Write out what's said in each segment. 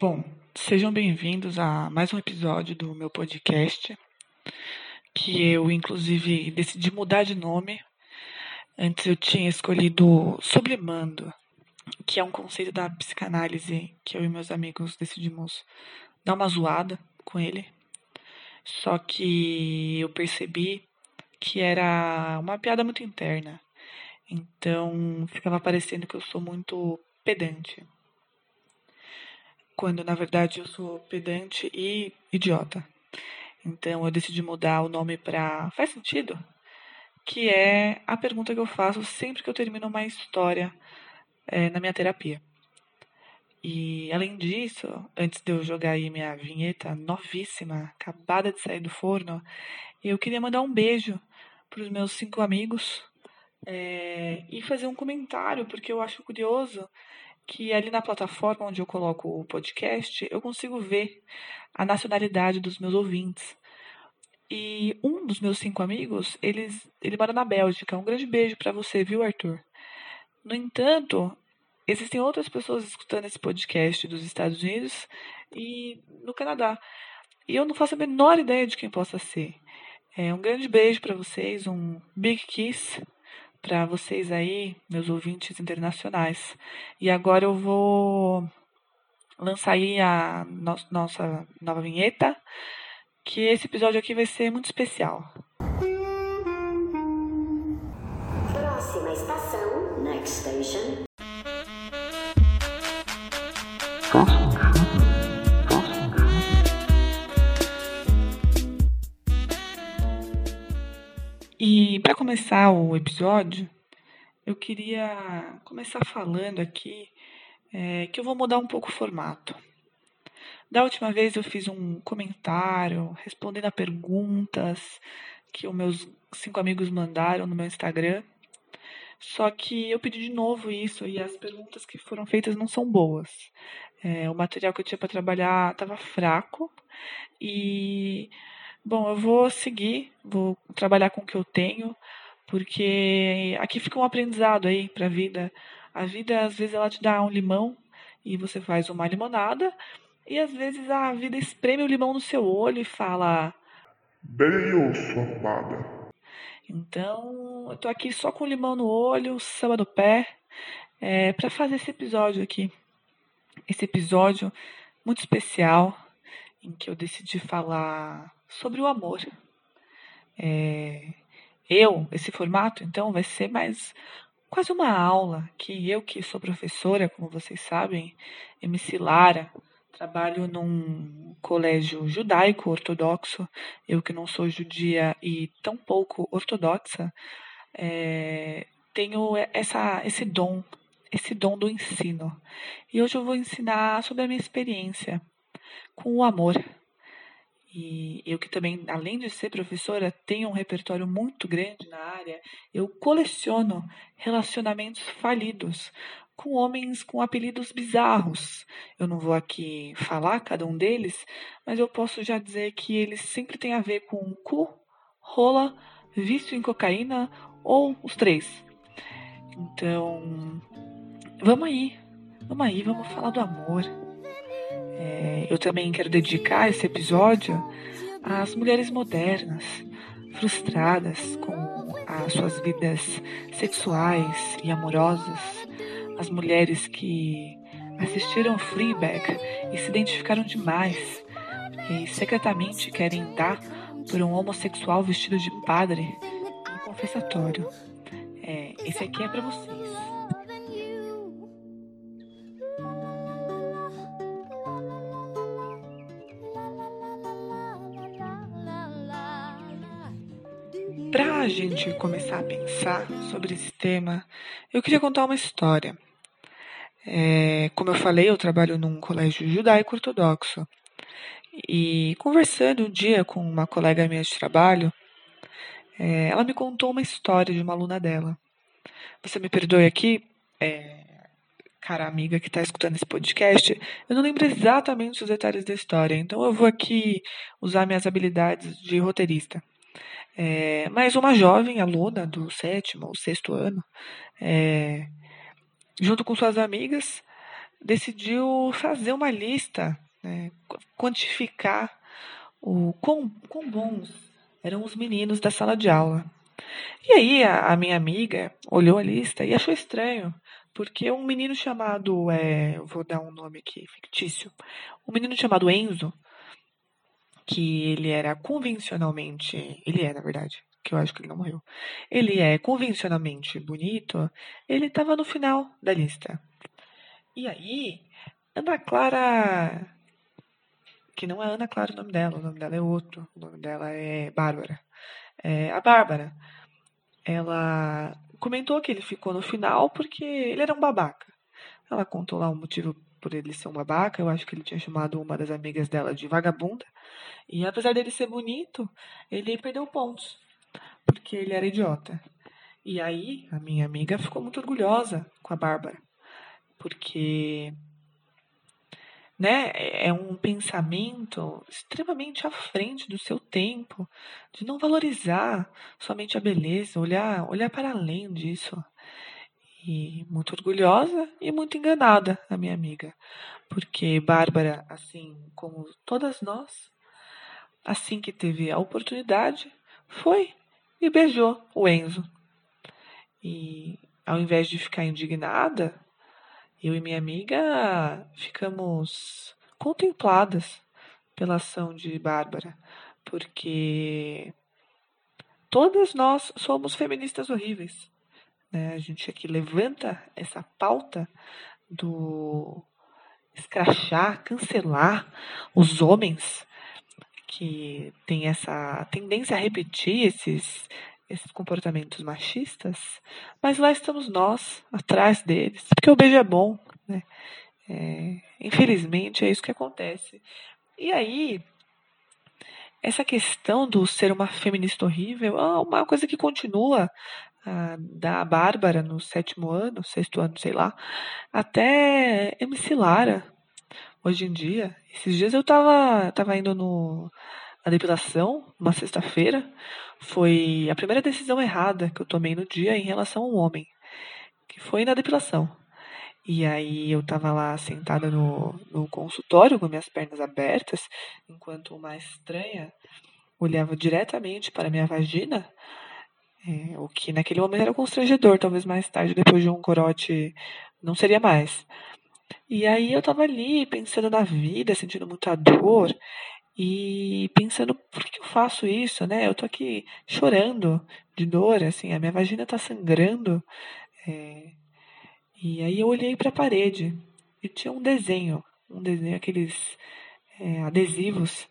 Bom, sejam bem-vindos a mais um episódio do meu podcast, que eu, inclusive, decidi mudar de nome. Antes eu tinha escolhido Sublimando, que é um conceito da psicanálise que eu e meus amigos decidimos dar uma zoada com ele. Só que eu percebi que era uma piada muito interna. Então ficava parecendo que eu sou muito pedante quando na verdade eu sou pedante e idiota. Então eu decidi mudar o nome para faz sentido, que é a pergunta que eu faço sempre que eu termino uma história é, na minha terapia. E além disso, antes de eu jogar aí minha vinheta novíssima, acabada de sair do forno, eu queria mandar um beijo para os meus cinco amigos é, e fazer um comentário, porque eu acho curioso que ali na plataforma onde eu coloco o podcast, eu consigo ver a nacionalidade dos meus ouvintes. E um dos meus cinco amigos, eles, ele mora na Bélgica. Um grande beijo para você, viu, Arthur? No entanto, existem outras pessoas escutando esse podcast dos Estados Unidos e no Canadá. E eu não faço a menor ideia de quem possa ser. É, um grande beijo para vocês, um big kiss para vocês aí, meus ouvintes internacionais. E agora eu vou lançar aí a no nossa nova vinheta, que esse episódio aqui vai ser muito especial. Próxima estação, next station. Começar o episódio, eu queria começar falando aqui é, que eu vou mudar um pouco o formato. Da última vez eu fiz um comentário respondendo a perguntas que os meus cinco amigos mandaram no meu Instagram. Só que eu pedi de novo isso e as perguntas que foram feitas não são boas. É, o material que eu tinha para trabalhar estava fraco e Bom, eu vou seguir, vou trabalhar com o que eu tenho, porque aqui fica um aprendizado aí para a vida. A vida, às vezes, ela te dá um limão e você faz uma limonada, e às vezes a vida espreme o limão no seu olho e fala: Bem, amada. Então, eu tô aqui só com limão no olho, samba no pé, é, para fazer esse episódio aqui. Esse episódio muito especial em que eu decidi falar sobre o amor. É, eu, esse formato, então, vai ser mais quase uma aula que eu, que sou professora, como vocês sabem, MC Lara, trabalho num colégio judaico ortodoxo, eu que não sou judia e tão pouco ortodoxa, é, tenho essa, esse dom, esse dom do ensino. E hoje eu vou ensinar sobre a minha experiência com o amor. E eu que também, além de ser professora, tenho um repertório muito grande na área, eu coleciono relacionamentos falidos com homens com apelidos bizarros. Eu não vou aqui falar cada um deles, mas eu posso já dizer que eles sempre têm a ver com cu, rola, vício em cocaína ou os três. Então, vamos aí, vamos aí, vamos falar do amor. É, eu também quero dedicar esse episódio às mulheres modernas, frustradas com as suas vidas sexuais e amorosas, as mulheres que assistiram Fleabag e se identificaram demais e secretamente querem dar por um homossexual vestido de padre no confessatório. É, esse aqui é para vocês. Gente começar a pensar sobre esse tema, eu queria contar uma história. É, como eu falei, eu trabalho num colégio judaico ortodoxo. E conversando um dia com uma colega minha de trabalho, é, ela me contou uma história de uma aluna dela. Você me perdoe aqui, é, cara amiga que está escutando esse podcast, eu não lembro exatamente os detalhes da história, então eu vou aqui usar minhas habilidades de roteirista. É, mas uma jovem aluna do sétimo ou sexto ano, é, junto com suas amigas, decidiu fazer uma lista, né, quantificar o quão, quão bons eram os meninos da sala de aula. E aí a, a, minha amiga olhou a lista e achou estranho, porque um menino chamado, é, vou dar um nome aqui fictício, um menino chamado Enzo, que ele era convencionalmente, ele é na verdade, que eu acho que ele não morreu, ele é convencionalmente bonito, ele estava no final da lista. E aí, Ana Clara, que não é Ana Clara o nome dela, o nome dela é outro, o nome dela é Bárbara. É, a Bárbara, ela comentou que ele ficou no final porque ele era um babaca. Ela contou lá o motivo por ele ser um babaca. Eu acho que ele tinha chamado uma das amigas dela de vagabunda. E apesar dele ser bonito, ele perdeu pontos porque ele era idiota. E aí, a minha amiga ficou muito orgulhosa com a Bárbara, porque né, é um pensamento extremamente à frente do seu tempo, de não valorizar somente a beleza, olhar, olhar para além disso. E muito orgulhosa e muito enganada, a minha amiga, porque Bárbara, assim como todas nós, assim que teve a oportunidade, foi e beijou o Enzo. E ao invés de ficar indignada, eu e minha amiga ficamos contempladas pela ação de Bárbara, porque todas nós somos feministas horríveis. Né? A gente aqui levanta essa pauta do escrachar, cancelar os homens que têm essa tendência a repetir esses esses comportamentos machistas, mas lá estamos nós, atrás deles, porque o beijo é bom, né? É, infelizmente é isso que acontece. E aí, essa questão do ser uma feminista horrível é uma coisa que continua da Bárbara no sétimo ano, sexto ano, sei lá, até MC Lara, hoje em dia. Esses dias eu tava, tava indo no, na depilação, uma sexta-feira, foi a primeira decisão errada que eu tomei no dia em relação ao homem, que foi na depilação. E aí eu tava lá sentada no, no consultório com minhas pernas abertas, enquanto uma estranha olhava diretamente para minha vagina, é, o que naquele momento era constrangedor, talvez mais tarde, depois de um corote, não seria mais. E aí eu tava ali pensando na vida, sentindo muita dor, e pensando, por que eu faço isso, né? Eu tô aqui chorando de dor, assim, a minha vagina tá sangrando. É... E aí eu olhei para a parede e tinha um desenho, um desenho, aqueles é, adesivos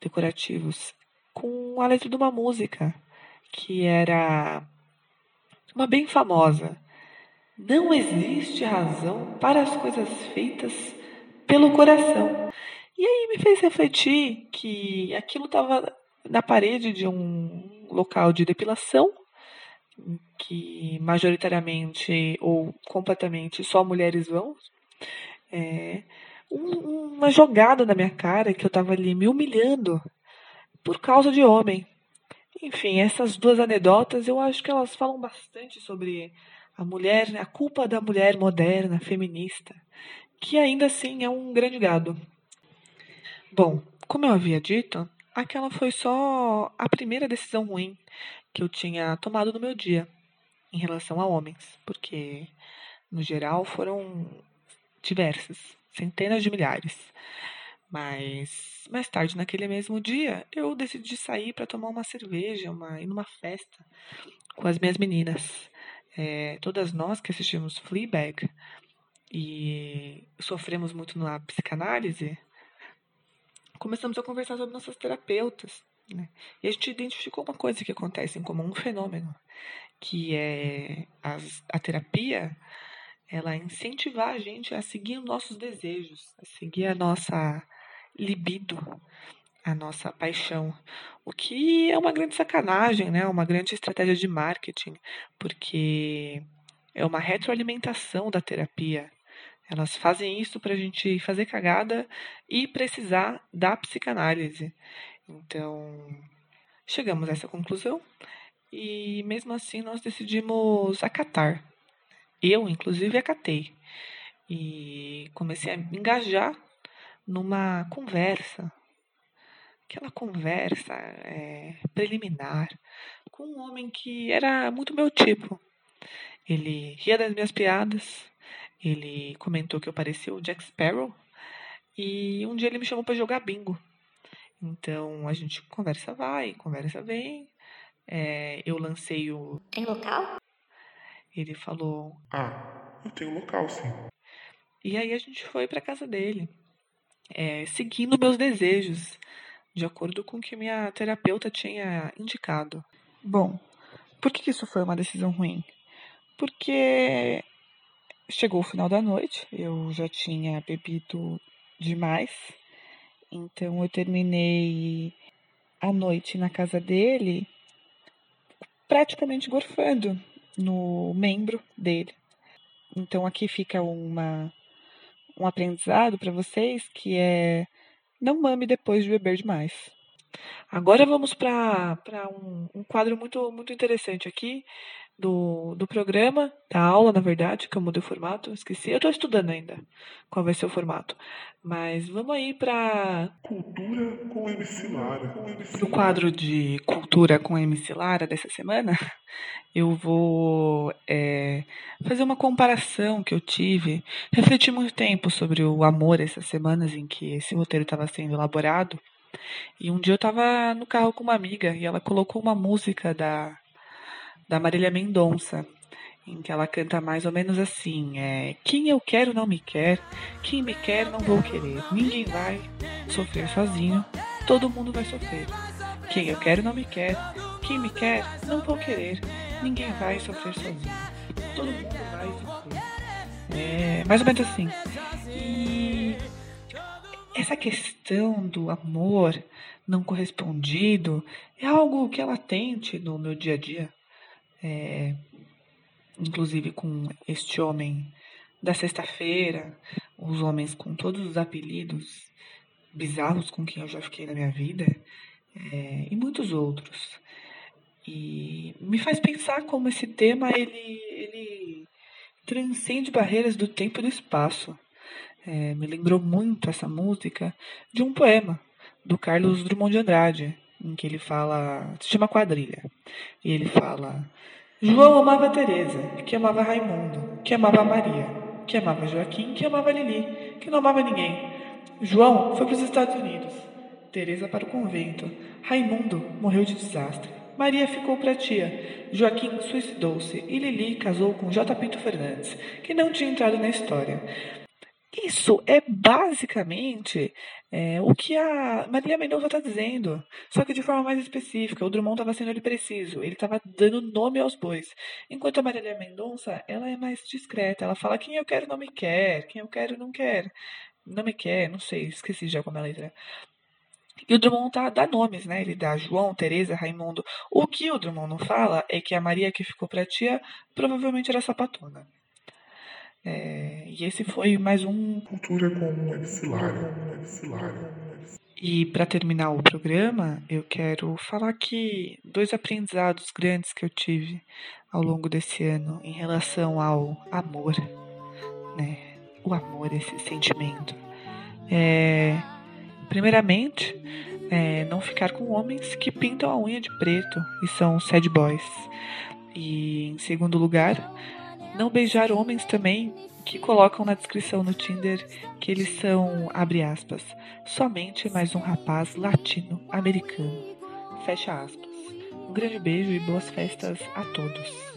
decorativos, com a letra de uma música que era uma bem famosa. Não existe razão para as coisas feitas pelo coração. E aí me fez refletir que aquilo estava na parede de um local de depilação, que majoritariamente ou completamente só mulheres vão. É, um, uma jogada na minha cara que eu estava ali me humilhando por causa de homem. Enfim, essas duas anedotas eu acho que elas falam bastante sobre a mulher, a culpa da mulher moderna, feminista, que ainda assim é um grande gado. Bom, como eu havia dito, aquela foi só a primeira decisão ruim que eu tinha tomado no meu dia em relação a homens, porque no geral foram diversas, centenas de milhares. Mas mais tarde naquele mesmo dia, eu decidi sair para tomar uma cerveja, uma ir numa festa com as minhas meninas. É, todas nós que assistimos Fleabag e sofremos muito na psicanálise, começamos a conversar sobre nossas terapeutas. Né? E a gente identificou uma coisa que acontece em um fenômeno, que é as, a terapia, ela incentivar a gente a seguir os nossos desejos, a seguir a nossa libido, a nossa paixão. O que é uma grande sacanagem, né? Uma grande estratégia de marketing, porque é uma retroalimentação da terapia. Elas fazem isso para a gente fazer cagada e precisar da psicanálise. Então, chegamos a essa conclusão e mesmo assim nós decidimos acatar. Eu, inclusive, acatei. e comecei a engajar numa conversa. Aquela conversa é, preliminar com um homem que era muito meu tipo. Ele ria das minhas piadas, ele comentou que eu parecia o Jack Sparrow e um dia ele me chamou para jogar bingo. Então a gente conversa vai, conversa vem. É, eu lancei o. Tem local? Ele falou. Ah, eu tenho local sim. E aí a gente foi para casa dele, é, seguindo meus desejos, de acordo com o que minha terapeuta tinha indicado. Bom, por que isso foi uma decisão ruim? Porque chegou o final da noite, eu já tinha bebido demais, então eu terminei a noite na casa dele praticamente gorfando no membro dele. Então aqui fica uma um aprendizado para vocês que é não mame depois de beber demais. Agora vamos para um, um quadro muito, muito interessante aqui do, do programa, da aula, na verdade, que eu mudei o formato, esqueci. Eu estou estudando ainda qual vai ser o formato. Mas vamos aí para. Cultura com MC Lara. No quadro de Cultura com MC Lara dessa semana, eu vou é, fazer uma comparação que eu tive. Refleti muito tempo sobre o amor essas semanas em que esse roteiro estava sendo elaborado. E um dia eu estava no carro com uma amiga e ela colocou uma música da da Marília Mendonça, em que ela canta mais ou menos assim: é, Quem eu quero não me quer, quem me quer não vou querer. Ninguém vai sofrer sozinho, todo mundo vai sofrer. Quem eu quero não me quer, quem me quer não vou querer. Ninguém vai sofrer sozinho, todo mundo vai sofrer. É mais ou menos assim. E essa questão do amor não correspondido é algo que é latente no meu dia a dia é, inclusive com este homem da sexta-feira, os homens com todos os apelidos bizarros com quem eu já fiquei na minha vida, é, e muitos outros. E me faz pensar como esse tema ele, ele transcende barreiras do tempo e do espaço. É, me lembrou muito essa música de um poema do Carlos Drummond de Andrade, em que ele fala, se chama Quadrilha, e ele fala: João amava Teresa, que amava Raimundo, que amava Maria, que amava Joaquim, que amava Lili, que não amava ninguém. João foi para os Estados Unidos, Teresa para o convento, Raimundo morreu de desastre. Maria ficou para tia, Joaquim suicidou-se e Lili casou com J. Pinto Fernandes, que não tinha entrado na história. Isso é basicamente é, o que a Marília Mendonça está dizendo, só que de forma mais específica. O Drummond estava sendo ele preciso, ele estava dando nome aos bois. Enquanto a Marília Mendonça, ela é mais discreta, ela fala quem eu quero não me quer, quem eu quero não quer, não me quer, não sei, esqueci já como é a letra. E o Drummond tá, dá nomes, né? Ele dá João, Teresa, Raimundo. O que o Drummond não fala é que a Maria que ficou pra tia provavelmente era sapatona. É, e esse foi mais um. Cultura com Epsilara. E para terminar o programa, eu quero falar que dois aprendizados grandes que eu tive ao longo desse ano em relação ao amor, né? O amor, esse sentimento. É, primeiramente, é, não ficar com homens que pintam a unha de preto e são sad boys. E em segundo lugar, não beijar homens também que colocam na descrição no Tinder que eles são, abre aspas, somente mais um rapaz latino-americano. Fecha aspas. Um grande beijo e boas festas a todos.